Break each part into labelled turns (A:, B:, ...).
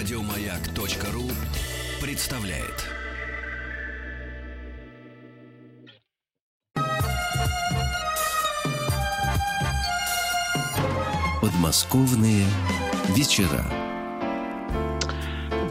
A: Радиомаяк.ру представляет. Подмосковные вечера.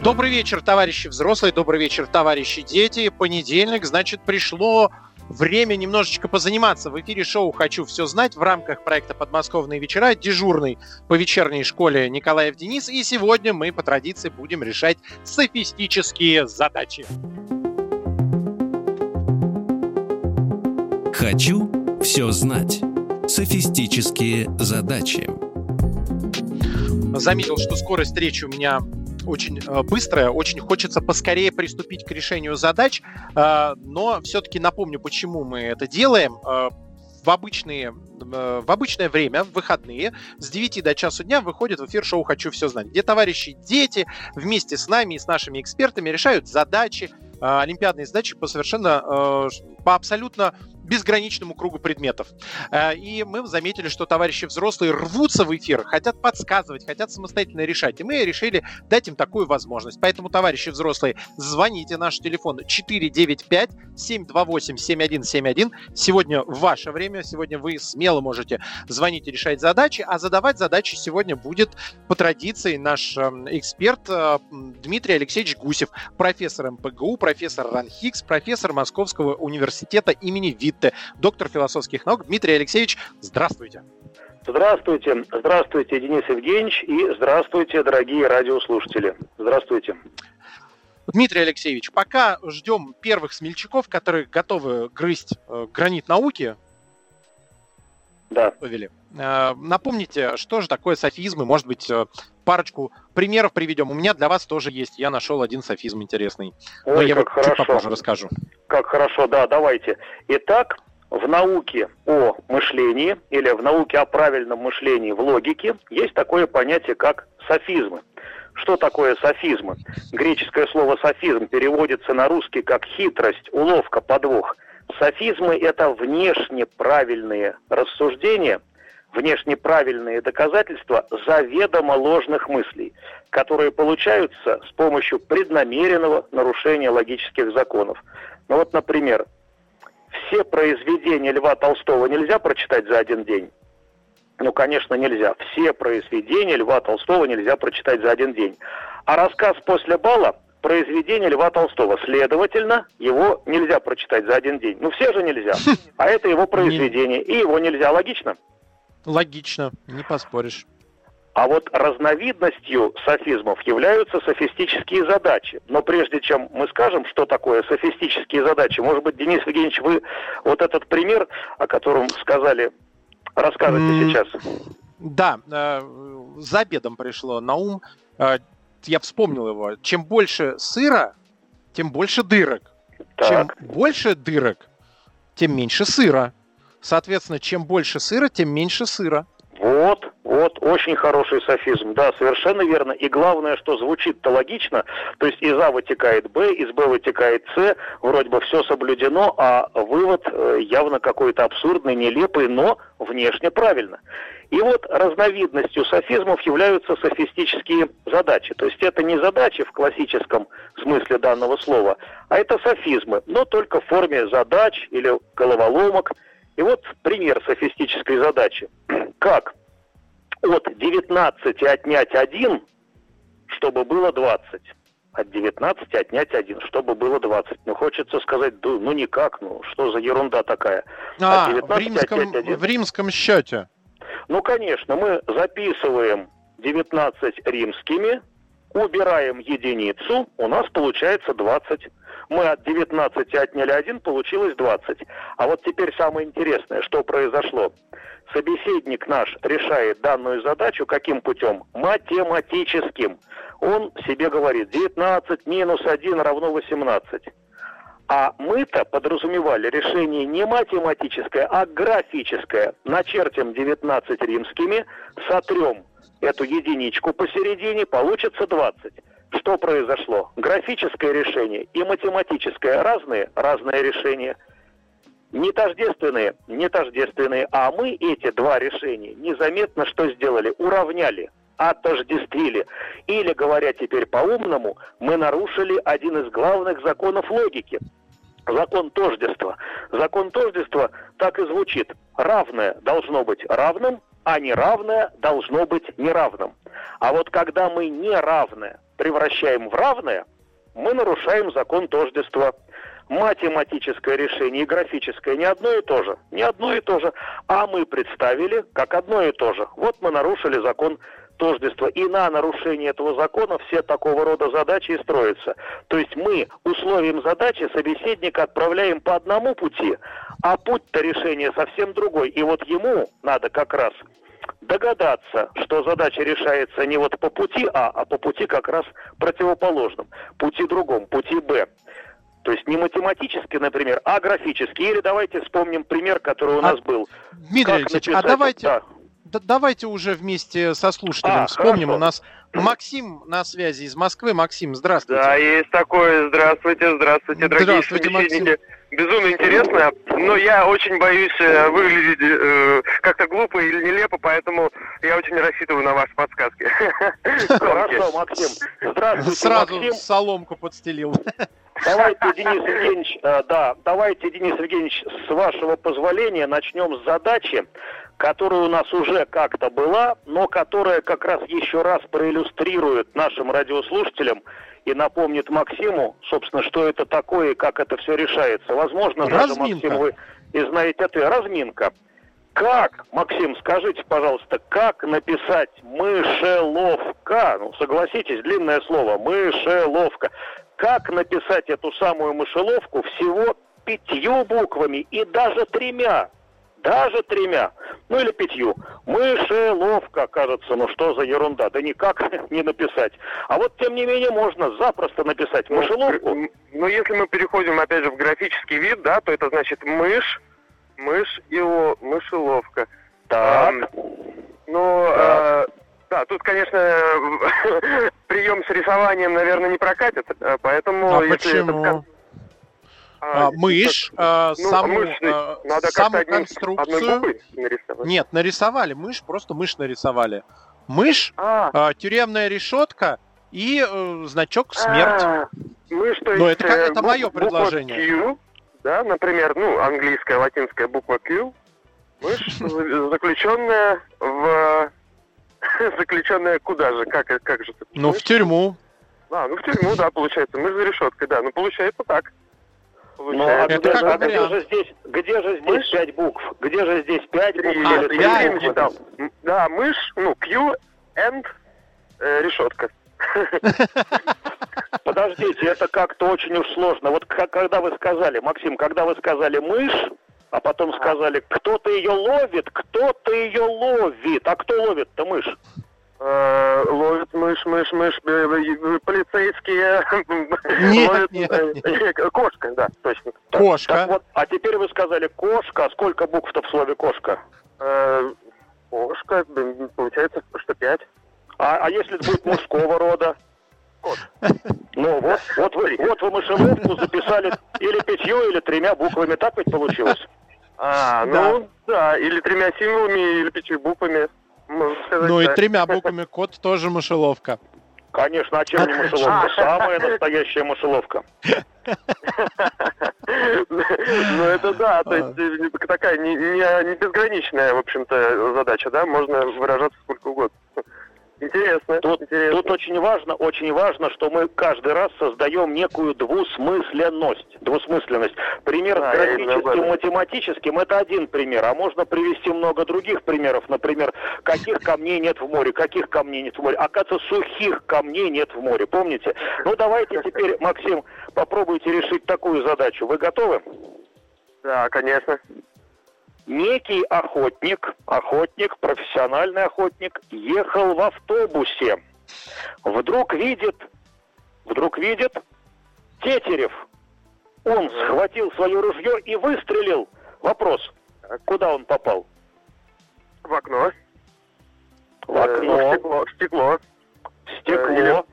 B: Добрый вечер, товарищи взрослые, добрый вечер, товарищи дети. Понедельник, значит, пришло время немножечко позаниматься. В эфире шоу «Хочу все знать» в рамках проекта «Подмосковные вечера», дежурный по вечерней школе Николаев Денис. И сегодня мы по традиции будем решать софистические задачи.
A: «Хочу все знать» софистические задачи.
B: Заметил, что скорость речи у меня очень э, быстрая, очень хочется поскорее приступить к решению задач, э, но все-таки напомню, почему мы это делаем. Э, в обычные в обычное время, в выходные, с 9 до часу дня выходит в эфир шоу «Хочу все знать», где товарищи дети вместе с нами и с нашими экспертами решают задачи, олимпиадные задачи по совершенно, по абсолютно безграничному кругу предметов. Э, и мы заметили, что товарищи взрослые рвутся в эфир, хотят подсказывать, хотят самостоятельно решать. И мы решили дать им такую возможность. Поэтому, товарищи взрослые, звоните. Наш телефон 495-728-7171. Сегодня ваше время. Сегодня вы смело можете звонить и решать задачи. А задавать задачи сегодня будет по традиции наш эм, эксперт э, Дмитрий Алексеевич Гусев, профессор МПГУ, профессор РАНХИКС, профессор Московского университета имени Вит Витте, доктор философских наук. Дмитрий Алексеевич, здравствуйте.
C: Здравствуйте. Здравствуйте, Денис Евгеньевич, и здравствуйте, дорогие радиослушатели. Здравствуйте.
B: Дмитрий Алексеевич, пока ждем первых смельчаков, которые готовы грызть э, гранит науки,
C: да.
B: Повели. Э, напомните, что же такое софизмы? Может быть, э, парочку примеров приведем. У меня для вас тоже есть. Я нашел один софизм интересный.
C: Ой,
B: Но я
C: как
B: вот
C: хорошо.
B: чуть попозже расскажу.
C: Как хорошо, да, давайте. Итак, в науке о мышлении или в науке о правильном мышлении в логике есть такое понятие, как софизмы. Что такое софизмы? Греческое слово софизм переводится на русский как хитрость, уловка, подвох. Софизмы – это внешне правильные рассуждения, внешне правильные доказательства заведомо ложных мыслей, которые получаются с помощью преднамеренного нарушения логических законов. Ну вот, например, все произведения Льва Толстого нельзя прочитать за один день. Ну, конечно, нельзя. Все произведения Льва Толстого нельзя прочитать за один день. А рассказ «После бала» – произведение Льва Толстого. Следовательно, его нельзя прочитать за один день. Ну, все же нельзя. А это его произведение. И его нельзя. Логично?
B: Логично, не поспоришь.
C: А вот разновидностью софизмов являются софистические задачи. Но прежде чем мы скажем, что такое софистические задачи, может быть, Денис Евгеньевич, вы вот этот пример, о котором сказали, расскажете mm, сейчас.
B: Да, э, за обедом пришло на ум, э, я вспомнил его. Чем больше сыра, тем больше дырок. Так. Чем больше дырок, тем меньше сыра. Соответственно, чем больше сыра, тем меньше сыра.
C: Вот, вот, очень хороший софизм. Да, совершенно верно. И главное, что звучит-то логично, то есть из А вытекает Б, из Б вытекает С, вроде бы все соблюдено, а вывод э, явно какой-то абсурдный, нелепый, но внешне правильно. И вот разновидностью софизмов являются софистические задачи. То есть это не задачи в классическом смысле данного слова, а это софизмы, но только в форме задач или головоломок – и вот пример софистической задачи. Как от 19 отнять 1, чтобы было 20? От 19 отнять 1, чтобы было 20. Ну, хочется сказать, ну никак, ну что за ерунда такая?
B: А, в, римском, в римском счете.
C: Ну, конечно, мы записываем 19 римскими, убираем единицу, у нас получается 20 мы от 19 отняли 1, получилось 20. А вот теперь самое интересное, что произошло. Собеседник наш решает данную задачу каким путем? Математическим. Он себе говорит, 19 минус 1 равно 18. А мы-то подразумевали решение не математическое, а графическое. Начертим 19 римскими, сотрем эту единичку посередине, получится 20. Что произошло? Графическое решение и математическое разные, разные решения. Не тождественные, не тождественные, а мы эти два решения незаметно что сделали? Уравняли. отождествили. Или, говоря теперь по-умному, мы нарушили один из главных законов логики. Закон тождества. Закон тождества так и звучит. Равное должно быть равным, а неравное должно быть неравным. А вот когда мы неравное превращаем в равное, мы нарушаем закон тождества математическое решение и графическое не одно и то же. Не одно и то же. А мы представили как одно и то же. Вот мы нарушили закон тождества. И на нарушение этого закона все такого рода задачи и строятся. То есть мы условием задачи собеседника отправляем по одному пути, а путь-то решения совсем другой. И вот ему надо как раз догадаться, что задача решается не вот по пути А, а по пути как раз противоположным, пути другом, пути Б. То есть не математически, например, а графически. Или давайте вспомним пример, который у нас а, был.
B: Дмитрий Алексеевич, а давайте, да. да, давайте уже вместе со слушателем а, вспомним. Хорошо. У нас Максим на связи из Москвы. Максим, здравствуйте.
D: Да, есть такое. Здравствуйте, здравствуйте, дорогие здравствуйте. Максим. Безумно интересно, но я очень боюсь э, выглядеть э, как-то глупо или нелепо, поэтому я очень рассчитываю на ваши подсказки.
C: Хорошо, Максим.
B: Здравствуйте, Сразу Максим. соломку подстелил.
C: Давайте, Денис Евгеньевич, э, да, давайте, Денис Евгеньевич, с вашего позволения начнем с задачи, которая у нас уже как-то была, но которая как раз еще раз проиллюстрирует нашим радиослушателям и напомнит Максиму, собственно, что это такое и как это все решается. Возможно, Разминка. даже, Максим, вы и знаете это. Разминка. Как, Максим, скажите, пожалуйста, как написать мышеловка? Ну, согласитесь, длинное слово, мышеловка как написать эту самую мышеловку всего пятью буквами и даже тремя. Даже тремя. Ну или пятью. Мышеловка, кажется, ну что за ерунда. Да никак не написать. А вот тем не менее можно запросто написать ну, мышеловку. Ну,
D: ну если мы переходим опять же в графический вид, да, то это значит мышь, мышь и о, мышеловка.
C: Так.
D: А, ну, да. А, да, тут, конечно, прием с рисованием, наверное, не прокатит, э, поэтому...
B: А почему? Это... А, а, мышь, а, ну, саму, мышь, надо саму конструкцию... Нет, нарисовали мышь, просто мышь нарисовали. Мышь, а. А, тюремная решетка и э, значок смерть. А,
D: мышь, то есть...
B: Но это, это э, мое предложение.
D: Q, да, например, ну, английская, латинская буква Q. Мышь, заключенная в Заключенная куда же? Как, как же?
B: Ну, в тюрьму.
D: А, ну в тюрьму, да, получается. Мы за решеткой, да. Ну, получается так.
C: Ну, а где, же, где же здесь, где же здесь мышь? пять букв? Где же здесь пять букв? А,
D: или я буквы? читал. Да, мышь, ну, Q, and, э, решетка.
C: Подождите, это как-то очень уж сложно. Вот когда вы сказали, Максим, когда вы сказали мышь, а потом сказали, кто-то ее ловит, кто-то ее ловит. А кто ловит-то мышь?
D: Э, ловит мышь, мышь, мышь, э, э, полицейские.
B: Нет, ловят, нет,
D: Кошка, да, точно.
B: Кошка.
C: Так, вот, а теперь вы сказали кошка. А сколько букв-то в слове кошка?
D: кошка, получается, что пять.
C: А, а если это будет мужского рода? Кот. Ну вот, вот вы, вот вы мышеловку записали или пятью, или тремя буквами, так ведь получилось?
D: А, ну да, или тремя символами, или пятью буквами.
B: Сказать, ну и тремя буквами код тоже мышеловка.
C: Конечно, а чем не мышеловка? Самая настоящая мышеловка.
D: Ну это да, то есть э, такая не безграничная, в общем-то, задача, да, можно выражаться сколько угодно. Интересно.
C: Тут,
D: интересно.
C: тут очень важно, очень важно, что мы каждый раз создаем некую двусмысленность. Двусмысленность. Пример а, графическим, математическим это один пример, а можно привести много других примеров. Например, каких камней нет в море, каких камней нет в море. Оказывается, сухих камней нет в море. Помните? Ну давайте теперь, Максим, попробуйте решить такую задачу. Вы готовы?
D: Да, конечно
C: некий охотник, охотник, профессиональный охотник, ехал в автобусе. Вдруг видит, вдруг видит Тетерев. Он схватил свое ружье и выстрелил. Вопрос, куда он попал?
D: В окно.
C: В окно.
D: Э, в стекло.
C: Стекло. Или,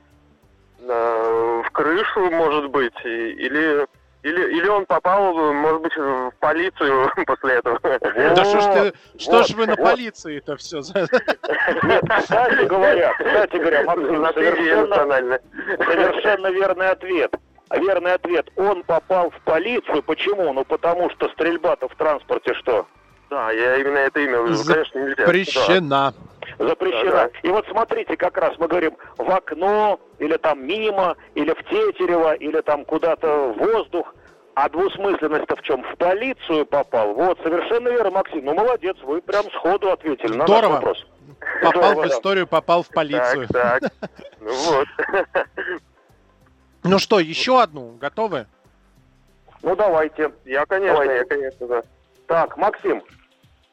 D: э, в крышу, может быть, или, или Или, он попал, может быть, в полицию после этого.
B: Да что ж ты, что ж вы на полиции это все?
C: Кстати говоря, кстати говоря, Максим, совершенно, совершенно верный ответ. Верный ответ. Он попал в полицию. Почему? Ну, потому что стрельба-то в транспорте что?
D: Да, я именно это имел в виду, конечно, нельзя.
B: Запрещена.
C: Запрещена. Да, да. И вот смотрите, как раз мы говорим в окно, или там мимо, или в Тетерево, или там куда-то в воздух. А двусмысленность-то в чем? В полицию попал. Вот, совершенно верно, Максим. Ну, молодец, вы прям сходу ответили на
B: Здорово.
C: наш вопрос.
B: Попал Здорово, в историю, попал в полицию.
D: Так, так. Ну вот.
B: Ну что, еще одну? Готовы?
C: Ну, давайте.
D: Я, конечно, давайте. я, конечно, да.
C: Так, Максим,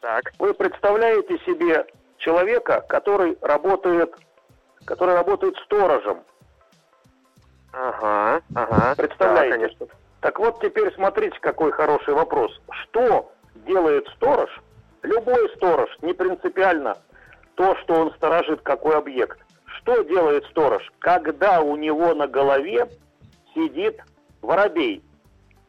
D: так.
C: Вы представляете себе человека, который работает, который работает сторожем?
D: Ага, ага.
C: Представляете?
D: Да, конечно.
C: Так вот теперь смотрите, какой хороший вопрос. Что делает сторож? Любой сторож, не принципиально то, что он сторожит какой объект. Что делает сторож? Когда у него на голове сидит воробей,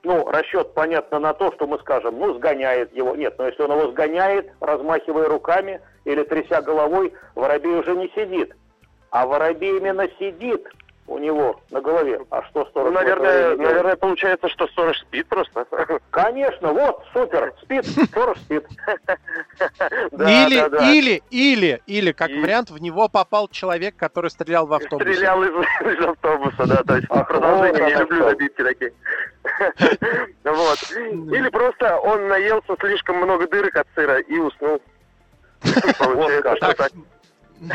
C: ну, расчет, понятно, на то, что мы скажем, ну, сгоняет его. Нет, но если он его сгоняет, размахивая руками или тряся головой, воробей уже не сидит. А воробей именно сидит у него на голове. А что сторож?
D: Ну, наверное, наверное, получается, что сторож спит просто.
C: Конечно, вот, супер, спит, сторож спит.
B: Или, или, или, или, как вариант, в него попал человек, который стрелял в автобусе.
D: Стрелял из автобуса, да, то есть продолжение, не люблю забитки такие. Вот. Или просто он наелся слишком много дырок от сыра и уснул.
B: Получается, что так.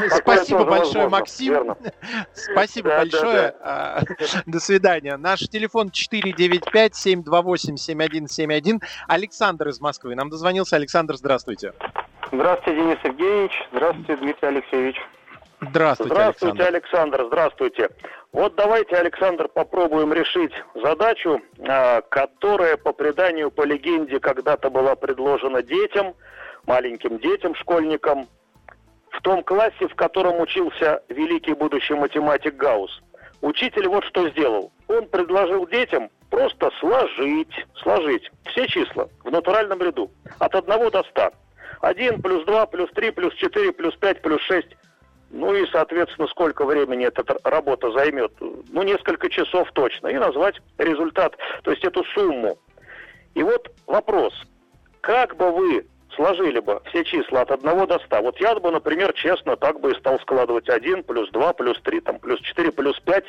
B: Спасибо большое, Максим. Верно. Спасибо да, большое. Да, да. До свидания. Наш телефон 495-728-7171. Александр из Москвы. Нам дозвонился. Александр, здравствуйте.
E: Здравствуйте, Денис Евгеньевич. Здравствуйте, Дмитрий Алексеевич.
B: Здравствуйте,
C: Здравствуйте,
B: Александр.
C: Александр. Здравствуйте. Вот давайте, Александр, попробуем решить задачу, а, которая по преданию, по легенде, когда-то была предложена детям, маленьким детям, школьникам, в том классе, в котором учился великий будущий математик Гаусс. Учитель вот что сделал. Он предложил детям просто сложить, сложить все числа в натуральном ряду от 1 до 100. 1 плюс 2 плюс 3 плюс 4 плюс 5 плюс 6. Ну и, соответственно, сколько времени эта работа займет? Ну, несколько часов точно. И назвать результат, то есть эту сумму. И вот вопрос. Как бы вы сложили бы все числа от 1 до 100. Вот я бы, например, честно так бы и стал складывать 1 плюс 2 плюс 3, там, плюс 4 плюс 5.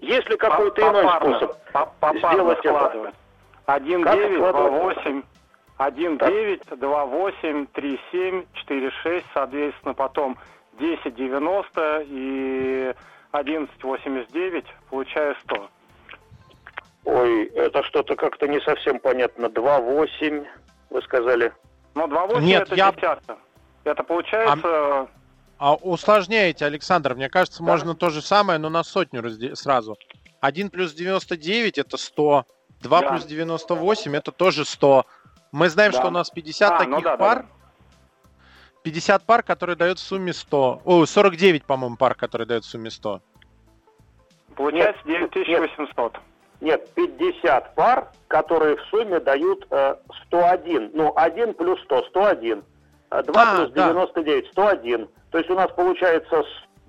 C: Есть ли какой-то иной способ
E: по сделать это? 1, 9, 2, 8, 1, 9, 2, 8, 3, 7, 4, 6, соответственно, потом 10, 90 и 11, 89, получаю 100.
C: Ой, это что-то как-то не совсем понятно. 2, 8, вы сказали.
E: Но 2,8 Нет, это я... десятка. Это получается... А...
B: А усложняете, Александр. Мне кажется, да? можно то же самое, но на сотню разде... сразу. 1 плюс 99 это 100. 2 да. плюс 98 это тоже 100. Мы знаем, да. что у нас 50 а, таких ну да, пар. Да, 50 пар, которые дают в сумме 100. О, 49, по-моему, пар, которые дают в сумме 100.
E: Получается 9800.
C: Нет. Нет, 50 пар, которые в сумме дают э, 101. Ну, 1 плюс 100, 101. 2 а, плюс 99, да. 101. То есть у нас получается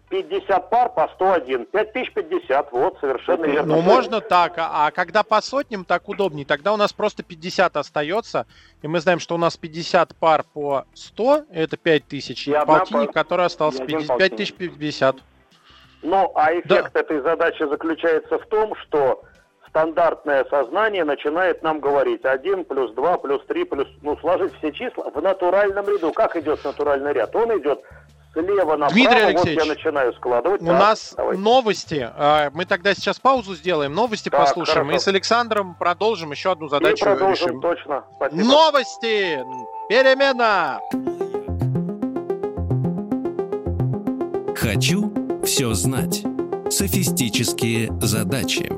C: 50 пар по 101. 5050, вот, совершенно
B: ну,
C: верно.
B: Ну, можно так, а, а когда по сотням, так удобнее. Тогда у нас просто 50 остается, и мы знаем, что у нас 50 пар по 100, это 5000, и, и полтинник, пар... который остался, 50, 5050.
C: Ну, а эффект да. этой задачи заключается в том, что стандартное сознание начинает нам говорить 1 плюс 2 плюс 3 плюс... Ну, сложить все числа в натуральном ряду. Как идет натуральный ряд? Он идет слева направо,
B: Дмитрий Алексеевич,
C: вот я начинаю складывать.
B: У так, нас давайте. новости. А, мы тогда сейчас паузу сделаем, новости так, послушаем. Хорошо. И с Александром продолжим еще одну задачу. И
C: продолжим,
B: решим.
C: точно. Спасибо.
B: Новости! Перемена!
A: Хочу все знать. Софистические задачи.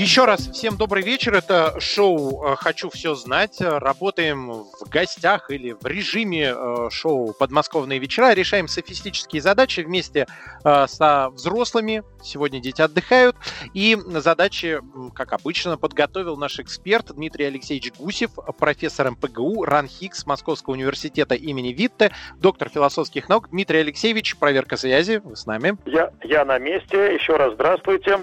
B: Еще раз всем добрый вечер. Это шоу э, «Хочу все знать». Работаем в гостях или в режиме э, шоу «Подмосковные вечера». Решаем софистические задачи вместе э, со взрослыми. Сегодня дети отдыхают. И задачи, как обычно, подготовил наш эксперт Дмитрий Алексеевич Гусев, профессор МПГУ, РАНХИКС Московского университета имени Витте, доктор философских наук. Дмитрий Алексеевич, проверка связи, вы с нами.
C: Я, я на месте. Еще раз здравствуйте.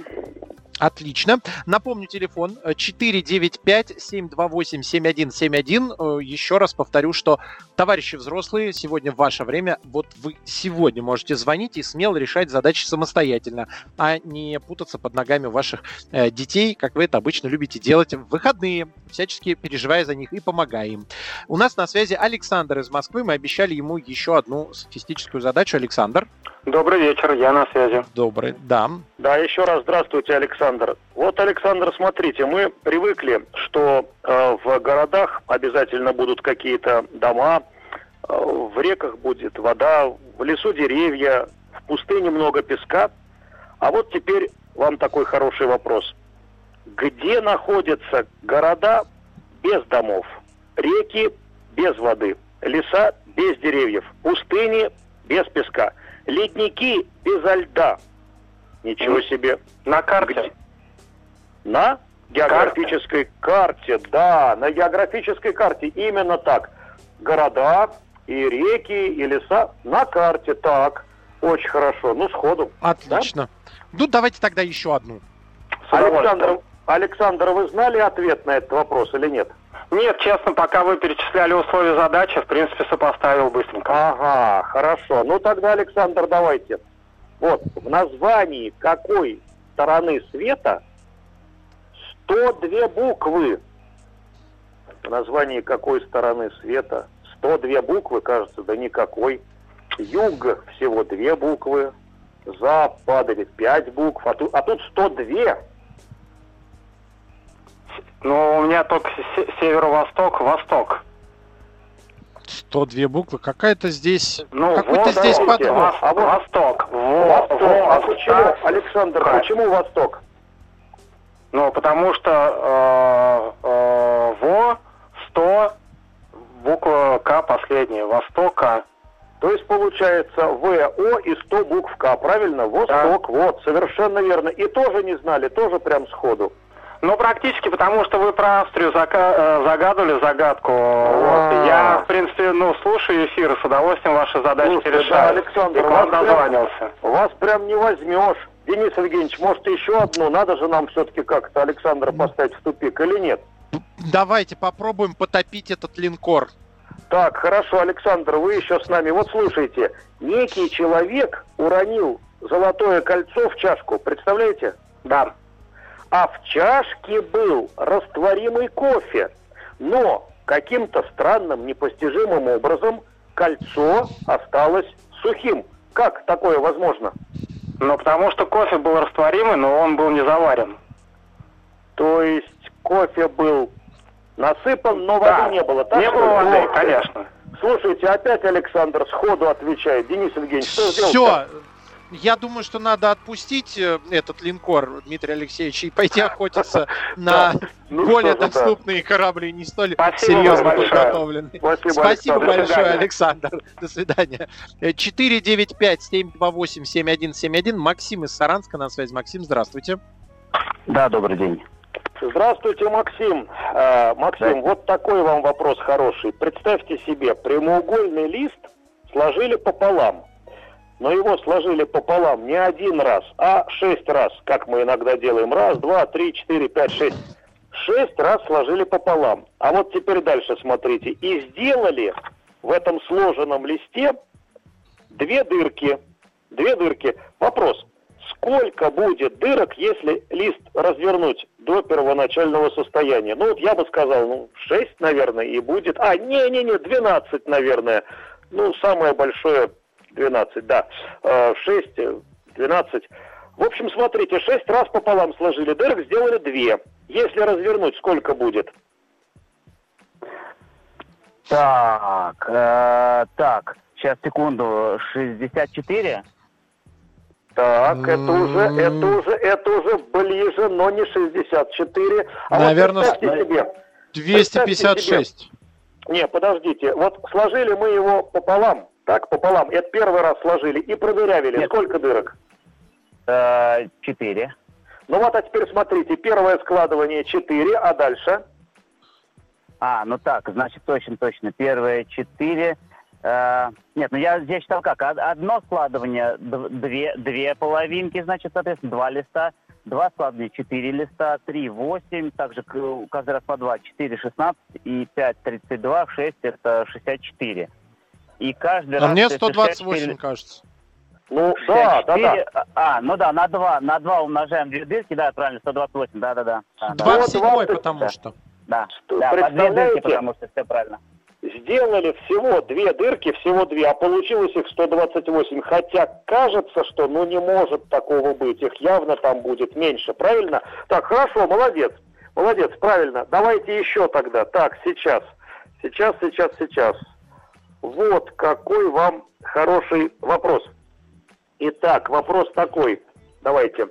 B: Отлично. Напомню, телефон 495-728-7171. Э, Еще раз повторю, что, товарищи взрослые, сегодня ваше время. Вот вы сегодня можете звонить и смело решать задачи самостоятельно, а не путаться под ногами ваших э, детей, как вы это обычно любите делать в выходные, всячески переживая за них и помогая им. У нас на связи Александр из Москвы. Мы обещали ему еще одну софистическую задачу. Александр.
E: Добрый вечер, я на связи.
B: Добрый, да.
C: Да, еще раз здравствуйте, Александр. Вот, Александр, смотрите, мы привыкли, что э, в городах обязательно будут какие-то дома, э, в реках будет вода, в лесу деревья, в пустыне много песка. А вот теперь вам такой хороший вопрос. Где находятся города без домов, реки без воды, леса без деревьев, пустыни без песка – Ледники безо льда. Ничего себе.
E: На карте. Где?
C: На географической карте. карте, да, на географической карте. Именно так. Города и реки, и леса на карте. Так, очень хорошо. Ну, сходу.
B: Отлично. Да? Ну, давайте тогда еще одну.
C: Александр, Александр, вы знали ответ на этот вопрос или нет?
E: Нет, честно, пока вы перечисляли условия задачи, в принципе, сопоставил быстренько.
C: Ага, хорошо. Ну тогда, Александр, давайте. Вот, в названии какой стороны света 102 буквы. В названии какой стороны света 102 буквы, кажется, да никакой. Юг всего две буквы, запад или пять букв, а тут, а тут 102.
E: Ну, у меня только северо-восток, восток.
B: 102 буквы. Какая-то здесь...
C: Ну, Какой-то вот, здесь подвох. А вот... Восток. Во, восток. Во, а почему, Александр, как? почему Восток?
E: Ну, потому что э, э, ВО, 100, буква К последняя, Востока.
C: То есть получается ВО и 100 букв К, правильно? Восток, да. вот, совершенно верно. И тоже не знали, тоже прям сходу.
E: Ну, практически, потому что вы про Австрию э, загадывали загадку. Вот. Я, в принципе, ну, слушаю эфир, с удовольствием ваши задачи Слушайте, решаю. Да,
C: Александр, и к вам дозванивался. Вас прям не возьмешь. Денис Евгеньевич, может, еще одну? Надо же нам все-таки как-то Александра поставить в тупик или нет?
B: Давайте попробуем потопить этот линкор.
C: Так, хорошо, Александр, вы еще с нами. Вот слушайте, некий человек уронил золотое кольцо в чашку, представляете?
E: Да
C: а в чашке был растворимый кофе. Но каким-то странным, непостижимым образом кольцо осталось сухим. Как такое возможно?
E: Ну, потому что кофе был растворимый, но он был не заварен.
C: То есть кофе был насыпан, но да. воды не было, так?
E: Не было воды, конечно.
C: Слушайте, опять Александр сходу отвечает. Денис Евгеньевич, что
B: сделать? Все, я думаю, что надо отпустить э, этот линкор Дмитрия Алексеевича и пойти охотиться на ну более доступные корабли, не столь серьезно подготовленные. Спасибо большое, Александр. До свидания. 495-728-7171. Максим из Саранска на связи. Максим, здравствуйте.
F: Да, добрый день.
C: Здравствуйте, Максим. А, Максим, вот такой вам вопрос хороший. Представьте себе, прямоугольный лист сложили пополам но его сложили пополам не один раз, а шесть раз, как мы иногда делаем. Раз, два, три, четыре, пять, шесть. Шесть раз сложили пополам. А вот теперь дальше смотрите. И сделали в этом сложенном листе две дырки. Две дырки. Вопрос. Сколько будет дырок, если лист развернуть до первоначального состояния? Ну, вот я бы сказал, ну, 6, наверное, и будет. А, не-не-не, 12, наверное. Ну, самое большое 12, да. 6, э, 12. В общем, смотрите, 6 раз пополам сложили дырок, сделали 2. Если развернуть, сколько будет?
F: Так, э, так, сейчас, секунду, 64?
C: Так, это уже, это уже, это уже ближе, но не 64.
B: А Наверное, вот себе, 256.
C: Не, подождите. Вот сложили мы его пополам. Так, пополам. Это первый раз сложили и продырявили. Нет. Сколько дырок?
F: Э, четыре.
C: Ну вот, а теперь смотрите. Первое складывание четыре, а дальше?
F: А, ну так, значит, точно-точно. Первое четыре. Э, нет, ну я здесь считал как. Одно складывание, две, две половинки, значит, соответственно, два листа. Два складывания, четыре листа, три, восемь, также каждый раз по два, четыре, шестнадцать и пять, тридцать два, шесть, это шестьдесят четыре.
B: И каждый а раз... мне 128, 64... кажется.
C: Ну, да, да,
F: да. А, ну да, на два, на два умножаем две дырки, да, правильно, 128, да, да, да.
B: 27, потому да. что.
F: Да, да, по две дырки, потому что все правильно
C: сделали всего две дырки, всего две, а получилось их 128. Хотя кажется, что ну не может такого быть, их явно там будет меньше, правильно? Так, хорошо, молодец, молодец, правильно. Давайте еще тогда. Так, сейчас, сейчас, сейчас, сейчас. Вот какой вам хороший вопрос. Итак, вопрос такой. Давайте.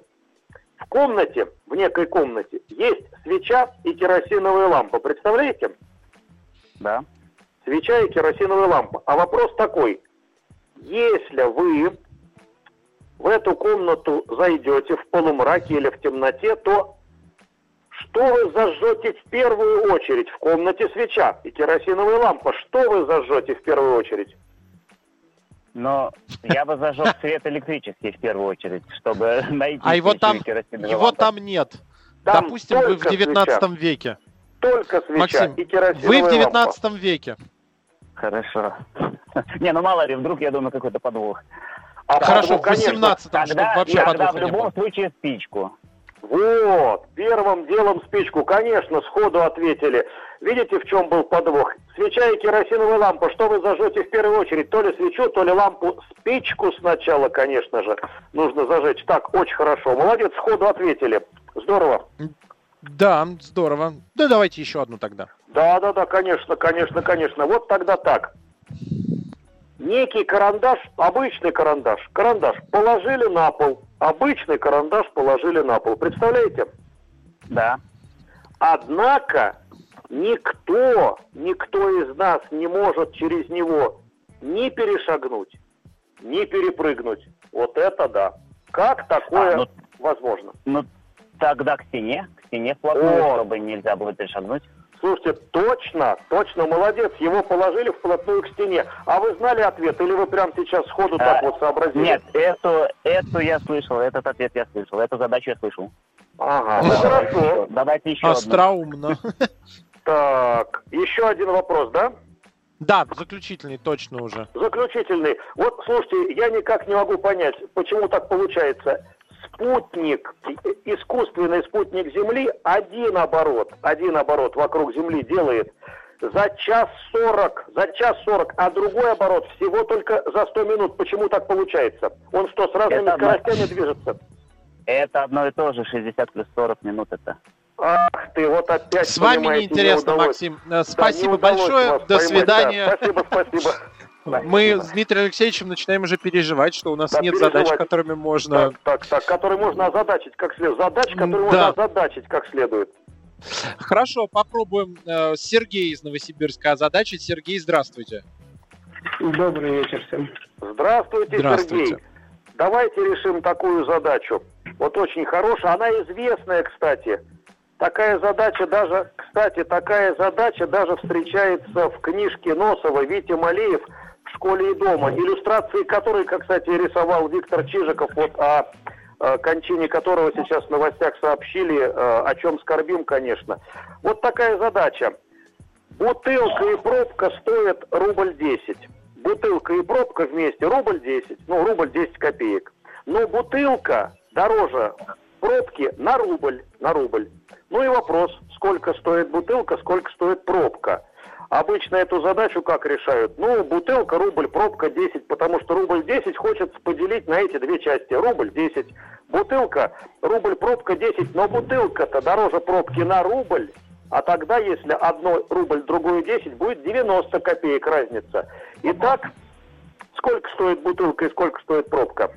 C: В комнате, в некой комнате, есть свеча и керосиновая лампа. Представляете?
F: Да
C: свеча и керосиновая лампа. А вопрос такой, если вы в эту комнату зайдете в полумраке или в темноте, то что вы зажжете в первую очередь? В комнате свеча и керосиновая лампа. Что вы зажжете в первую очередь?
F: Но я бы зажег свет электрический в первую очередь, чтобы найти
B: А его там, его там нет. Там Допустим, вы в 19 свеча. веке.
C: Только свеча
B: Максим, и керосиновая вы в 19 лампа. веке.
F: Хорошо. Не, ну мало ли, вдруг, я думаю, какой-то подвох.
B: А Хорошо, в 18
F: тогда, вообще тогда в любом случае спичку.
C: Вот, первым делом спичку, конечно, сходу ответили. Видите, в чем был подвох? Свеча и керосиновая лампа. Что вы зажжете в первую очередь? То ли свечу, то ли лампу. Спичку сначала, конечно же, нужно зажечь. Так, очень хорошо. Молодец, сходу ответили. Здорово.
B: Да, здорово. Да давайте еще одну тогда.
C: Да, да, да, конечно, конечно, конечно. Вот тогда так. Некий карандаш, обычный карандаш, карандаш положили на пол, обычный карандаш положили на пол. Представляете?
F: Да.
C: Однако никто, никто из нас не может через него ни перешагнуть, ни перепрыгнуть. Вот это да. Как такое а, ну, возможно?
F: Ну, тогда к стене, к стене вплотную, О. чтобы нельзя было перешагнуть.
C: Слушайте, точно, точно, молодец, его положили вплотную к стене. А вы знали ответ или вы прямо сейчас сходу так а, вот сообразили?
F: Нет, эту, эту я слышал, этот ответ я слышал, эту задачу я слышал.
C: Ага, ну хорошо.
F: Давайте еще
B: Остроумно.
C: Так, еще один вопрос, да?
B: Да, заключительный точно уже.
C: Заключительный. Вот, слушайте, я никак не могу понять, почему так получается спутник, искусственный спутник Земли, один оборот, один оборот вокруг Земли делает за час сорок, за час сорок, а другой оборот всего только за сто минут. Почему так получается? Он что, с разными это скоростями одно... движется?
F: Это одно и то же, 60 плюс 40 минут это.
C: Ах ты, вот опять,
B: С вами неинтересно, не Максим. Спасибо да, большое, до свидания.
C: Да, спасибо, спасибо.
B: Мы с Дмитрием Алексеевичем начинаем уже переживать, что у нас да, нет задач, которыми можно...
C: Так, так, так, которые можно озадачить как следует. Задач, которые да. можно озадачить как следует.
B: Хорошо, попробуем. Э, Сергей из Новосибирска озадачить. Сергей, здравствуйте.
G: Добрый вечер всем.
C: Здравствуйте, здравствуйте. Сергей. Давайте решим такую задачу. Вот очень хорошая, она известная, кстати. Такая задача даже, кстати, такая задача даже встречается в книжке Носова Витя Малеев в школе и дома, иллюстрации которой, как, кстати, рисовал Виктор Чижиков, вот о, кончине которого сейчас в новостях сообщили, о чем скорбим, конечно. Вот такая задача. Бутылка и пробка стоят рубль 10. Бутылка и пробка вместе рубль 10, ну, рубль 10 копеек. Но бутылка дороже пробки на рубль, на рубль. Ну и вопрос, сколько стоит бутылка, сколько стоит пробка. Обычно эту задачу как решают? Ну, бутылка, рубль, пробка 10, потому что рубль 10 хочется поделить на эти две части. Рубль 10, бутылка, рубль, пробка 10, но бутылка-то дороже пробки на рубль, а тогда, если одно рубль, другое 10, будет 90 копеек разница. Итак, сколько стоит бутылка и сколько стоит пробка?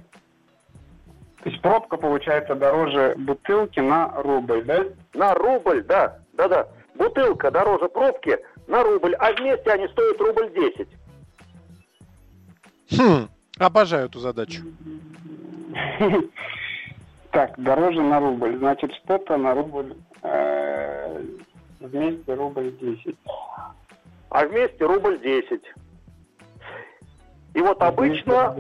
G: То есть пробка получается дороже бутылки на рубль, да?
C: На рубль, да, да-да. Бутылка дороже пробки на рубль, а вместе они стоят рубль 10.
B: Хм, обожаю эту задачу.
G: Так, дороже на рубль. Значит, что-то на рубль э, вместе рубль 10.
C: А вместе рубль 10. И вот обычно,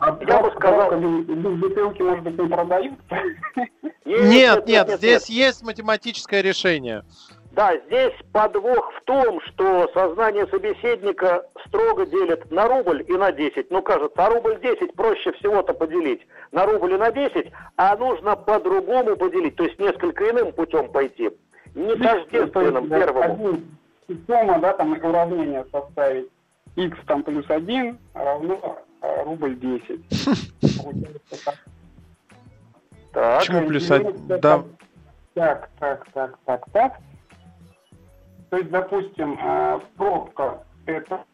G: А
C: я бы сказал...
G: Бутылки, может быть, не продают?
B: Нет, нет, здесь есть математическое решение.
C: Да, здесь подвох в том, что сознание собеседника строго делит на рубль и на 10. Ну, кажется, а рубль 10 проще всего-то поделить на рубль и на 10, а нужно по-другому поделить, то есть несколько иным путем пойти. Не тождественным первому.
G: Сумма, да, там уравнение составить. x там плюс 1 равно э, рубль 10. Получается так.
C: Так,
B: Почему плюс
G: И
B: один?
G: это
B: Да.
G: Так, так, так, так, так. То есть, допустим, э, пробка это,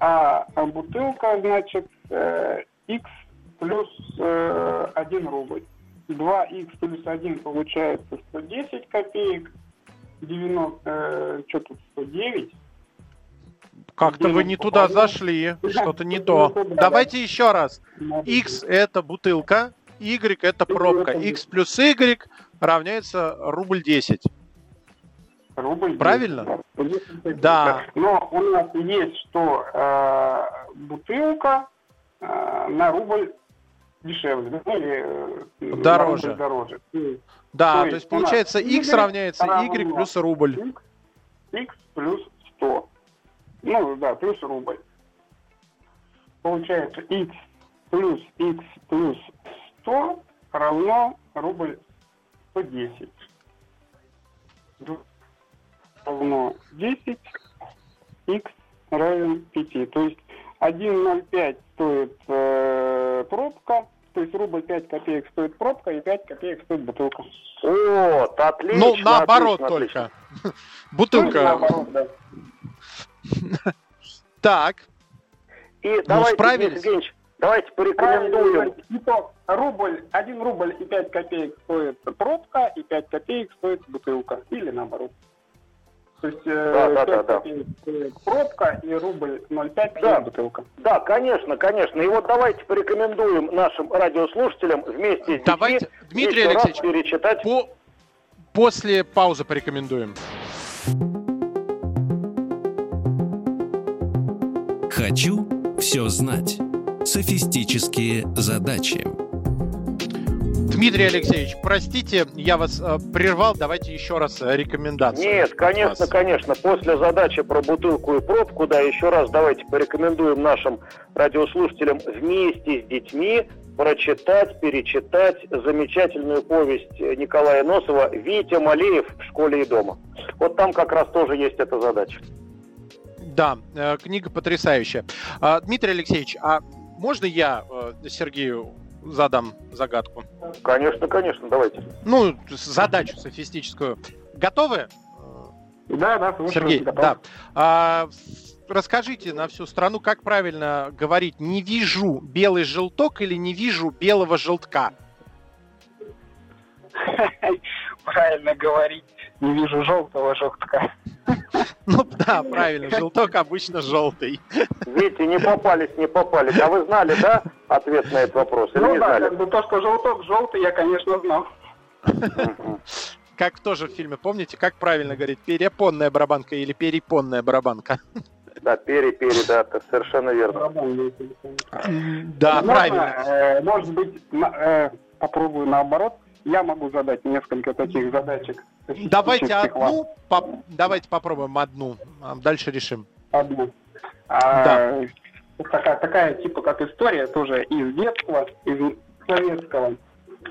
G: а бутылка, значит, э, x плюс э, 1 рубль. 2х плюс 1 получается 110 копеек. 90, э, что тут, 109?
B: Как-то вы не туда зашли, что-то не то. Давайте еще раз. X это бутылка, Y это пробка. X плюс Y равняется рубль 10.
G: Рубль 10.
B: Правильно?
G: Да.
B: Да.
G: Но у нас есть, что э, бутылка э, на рубль дешевле, да, или э,
B: Дороже.
G: рубль дороже.
B: Да,
G: То
B: то
G: есть
B: получается X равняется Y плюс рубль.
G: X, X плюс 100. Ну, да, плюс рубль. Получается X плюс X плюс 100 равно рубль 110. Равно 10, X равен 5. То есть 1,05 стоит э, пробка, то есть рубль 5 копеек стоит пробка и 5 копеек стоит бутылка.
C: Вот, отлично.
B: Ну, наоборот
C: отлично, отлично.
B: только. Бутылка.
G: Наоборот, да.
B: Так,
C: И давайте,
B: справились.
C: Дмитрий Евгеньевич, давайте порекомендуем.
G: Итог. Рубль, 1 рубль и 5 копеек стоит пробка, и 5 копеек стоит бутылка. Или наоборот. То есть э,
C: Да, да,
G: 5
C: да, да.
G: стоит пробка, и рубль 0,5
C: Да.
G: бутылка.
C: Да, конечно, конечно. И вот давайте порекомендуем нашим радиослушателям вместе с
B: Давайте,
C: детьми
B: Дмитрий Алексеевич,
C: перечитать.
B: по... после паузы порекомендуем.
A: Хочу все знать. Софистические задачи.
B: Дмитрий Алексеевич, простите, я вас э, прервал, давайте еще раз э, рекомендации.
C: Нет, конечно, конечно. После задачи про бутылку и пробку, да, еще раз давайте порекомендуем нашим радиослушателям вместе с детьми прочитать, перечитать замечательную повесть Николая Носова «Витя Малеев в школе и дома». Вот там как раз тоже есть эта задача.
B: Да, э, книга потрясающая. А, Дмитрий Алексеевич, а можно я э, Сергею задам загадку?
C: Конечно, конечно, давайте.
B: Ну, задачу софистическую. Готовы?
G: Да, да, слушаю.
B: Сергей,
G: готов.
B: да. А, расскажите на всю страну, как правильно говорить «не вижу белый желток» или «не вижу белого желтка»?
G: Правильно говорить. Не вижу желтого желтка.
B: Ну да, правильно, желток обычно желтый.
C: Видите, не попались, не попались. А вы знали, да, ответ на этот вопрос? Или
G: Ну
C: не
G: да,
C: знали?
G: как бы то, что желток желтый, я, конечно, знал.
B: Как тоже в фильме, помните, как правильно говорить, перепонная барабанка или перепонная барабанка?
C: Да, пери-пери, да, это совершенно верно.
B: Да, правильно.
G: э, может быть, э, попробую наоборот. Я могу задать несколько таких задачек.
B: Давайте одну, поп- давайте попробуем одну, а дальше решим.
G: Одну. А, такая, такая типа как история, тоже из детства, из советского.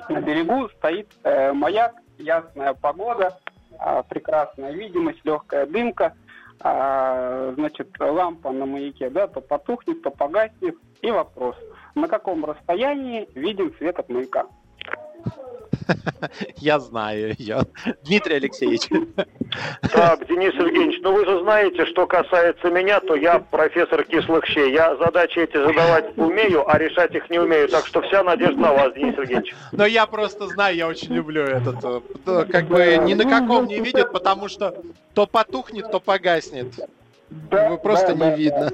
G: На берегу стоит э, маяк, ясная погода, а, прекрасная видимость, легкая дымка. А, значит, лампа на маяке, да, то потухнет, то погаснет. И вопрос, на каком расстоянии виден свет от маяка?
B: Я знаю ее. Дмитрий Алексеевич.
C: Так, Денис Евгеньевич, ну вы же знаете, что касается меня, то я профессор кислых щей. Я задачи эти задавать умею, а решать их не умею. Так что вся надежда на вас, Денис Евгеньевич.
B: Но я просто знаю, я очень люблю этот. Э, как бы ни на каком не видит, потому что то потухнет, то погаснет. Его просто не видно.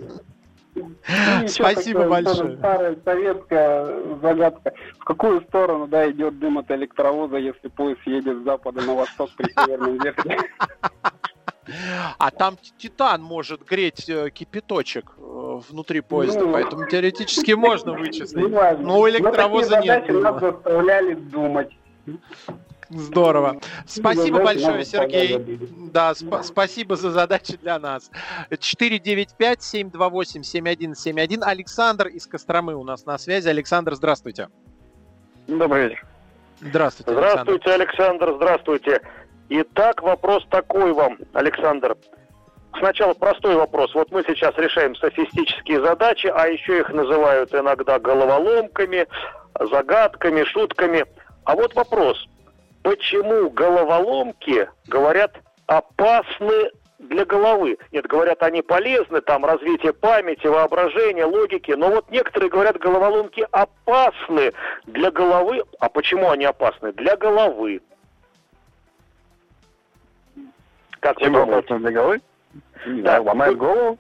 B: Спасибо большое.
G: Старая советская загадка. В какую сторону да, идет дым от электровоза, если поезд едет с запада на восток при северном ветре?
B: А там титан может греть э, кипяточек э, внутри поезда, ну, поэтому теоретически можно вычислить. Но у электровоза нет.
G: Нас заставляли думать.
B: Здорово. Спасибо большое, Сергей. Да, сп- спасибо за задачи для нас. 495-728-7171. Александр из Костромы у нас на связи. Александр, здравствуйте.
H: Добрый вечер.
B: Здравствуйте,
C: Александр. Здравствуйте, Александр, здравствуйте. Итак, вопрос такой вам, Александр. Сначала простой вопрос. Вот мы сейчас решаем софистические задачи, а еще их называют иногда головоломками, загадками, шутками. А вот вопрос почему головоломки, говорят, опасны для головы. Нет, говорят, они полезны, там развитие памяти, воображения, логики, но вот некоторые говорят, головоломки опасны для головы. А почему они опасны? Для головы.
H: Как Чем опасны для головы? Да, ломает голову?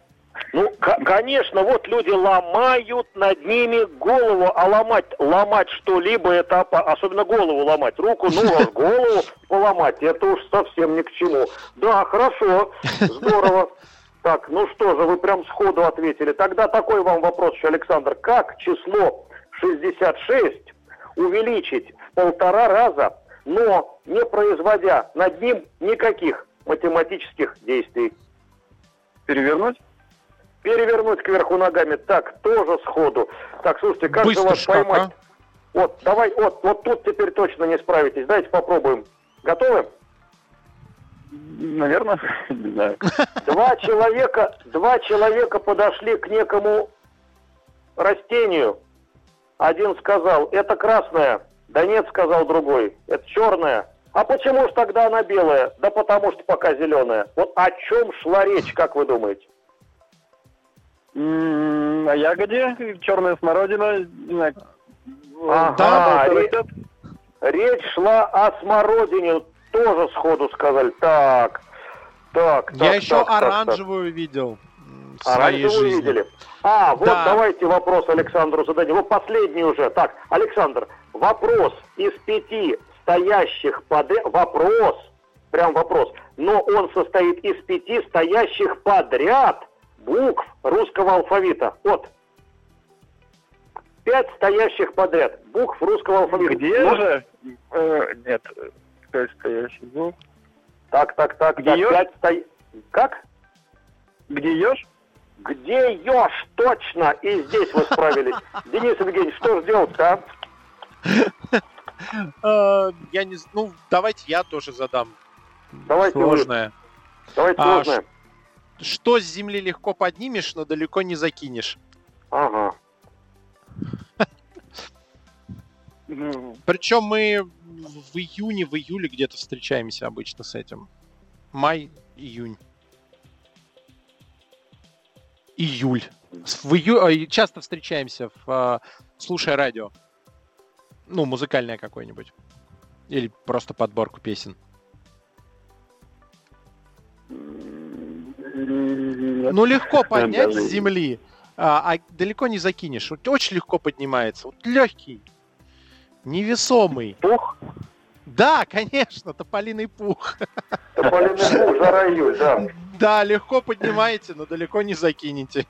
C: Ну, конечно, вот люди ломают над ними голову, а ломать, ломать что-либо, это особенно голову ломать, руку, ну, а голову поломать, это уж совсем ни к чему. Да, хорошо, здорово. Так, ну что же, вы прям сходу ответили. Тогда такой вам вопрос еще, Александр. Как число 66 увеличить в полтора раза, но не производя над ним никаких математических действий?
H: Перевернуть?
C: Перевернуть кверху ногами. Так, тоже сходу. Так, слушайте, как Быстро же вас шкаф, поймать? А? Вот, давай, вот, вот тут теперь точно не справитесь. Давайте попробуем. Готовы?
H: Наверное, не знаю.
C: Два человека, два человека подошли к некому растению. Один сказал, это красное. Да нет, сказал другой, это черное. А почему же тогда она белая? Да потому что пока зеленая. Вот о чем шла речь, как вы думаете?
H: На ягоде, черная смородина, не знаю.
C: Ага, да, речь, речь шла о смородине, тоже сходу сказали. Так, так,
B: Я
C: так,
B: еще
C: так,
B: оранжевую так, видел.
C: Оранжевую жизни. видели? А, вот да. давайте вопрос Александру зададим. Вот последний уже. Так, Александр, вопрос из пяти стоящих подряд... Вопрос, прям вопрос. Но он состоит из пяти стоящих подряд букв русского алфавита. Вот. Пять стоящих подряд букв русского алфавита.
H: Где Но... же? Э, нет, пять стоящих букв.
C: Так, так, так, Где так, пять сто... Как?
H: Где еж?
C: Где еж? Точно! И здесь вы справились. Денис Евгеньевич, что сделать-то,
B: а? Я не... Ну, давайте я тоже задам.
C: Давайте
B: Сложное.
C: Давайте а, сложное
B: что с земли легко поднимешь, но далеко не закинешь.
C: Ага.
B: Причем мы в июне, в июле где-то встречаемся обычно с этим. Май, июнь. Июль. В ию... Часто встречаемся, в, а, слушая радио. Ну, музыкальное какое-нибудь. Или просто подборку песен. Ну, легко поднять с земли, а, а далеко не закинешь. Вот очень легко поднимается. Вот легкий, невесомый.
C: Пух?
B: Да, конечно, тополиный пух.
C: Тополиный пух, жара июль, да.
B: Да, легко поднимаете, но далеко не закинете.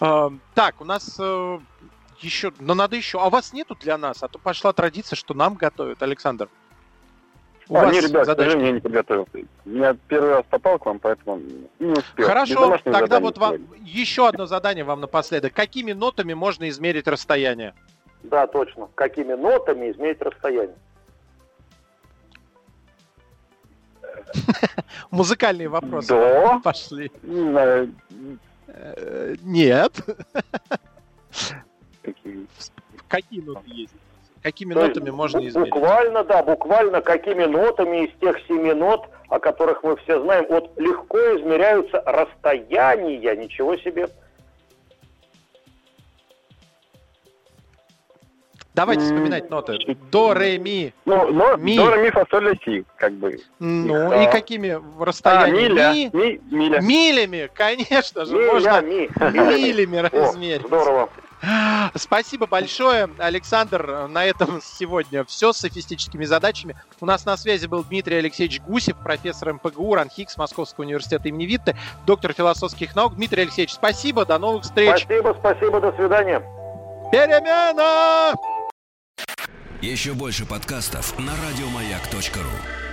B: А, так, у нас э, еще, но надо еще. А у вас нету для нас? А то пошла традиция, что нам готовят, Александр.
H: У а, вас не, ребят, задачки? я не подготовил. Я первый раз попал к вам, поэтому не успел.
B: Хорошо, тогда вот вам еще одно задание вам напоследок. Какими нотами можно измерить расстояние?
C: Да, точно. Какими нотами измерить расстояние?
B: Музыкальные вопросы
H: да.
B: пошли. Э, нет. Какие ноты есть? Какими То нотами можно измерить?
C: Буквально, да, буквально какими нотами из тех семи нот, о которых мы все знаем, вот легко измеряются расстояния, ничего себе.
B: Давайте вспоминать ноты. До, ре, ми.
H: Ну, но, ми. До, ре, ми, фа, соль, ля, си, как бы.
B: Ну, да. и какими расстояниями?
H: А, миля, ми, миля.
B: Милями, конечно же.
C: Миля,
B: можно
C: ми.
B: милями размерить.
C: Здорово.
B: Спасибо большое, Александр. На этом сегодня все с софистическими задачами. У нас на связи был Дмитрий Алексеевич Гусев, профессор МПГУ, РАНХИКС Московского университета имени Витте, доктор философских наук. Дмитрий Алексеевич, спасибо, до новых встреч.
C: Спасибо, спасибо, до свидания.
B: Перемена!
A: Еще больше подкастов на радиомаяк.ру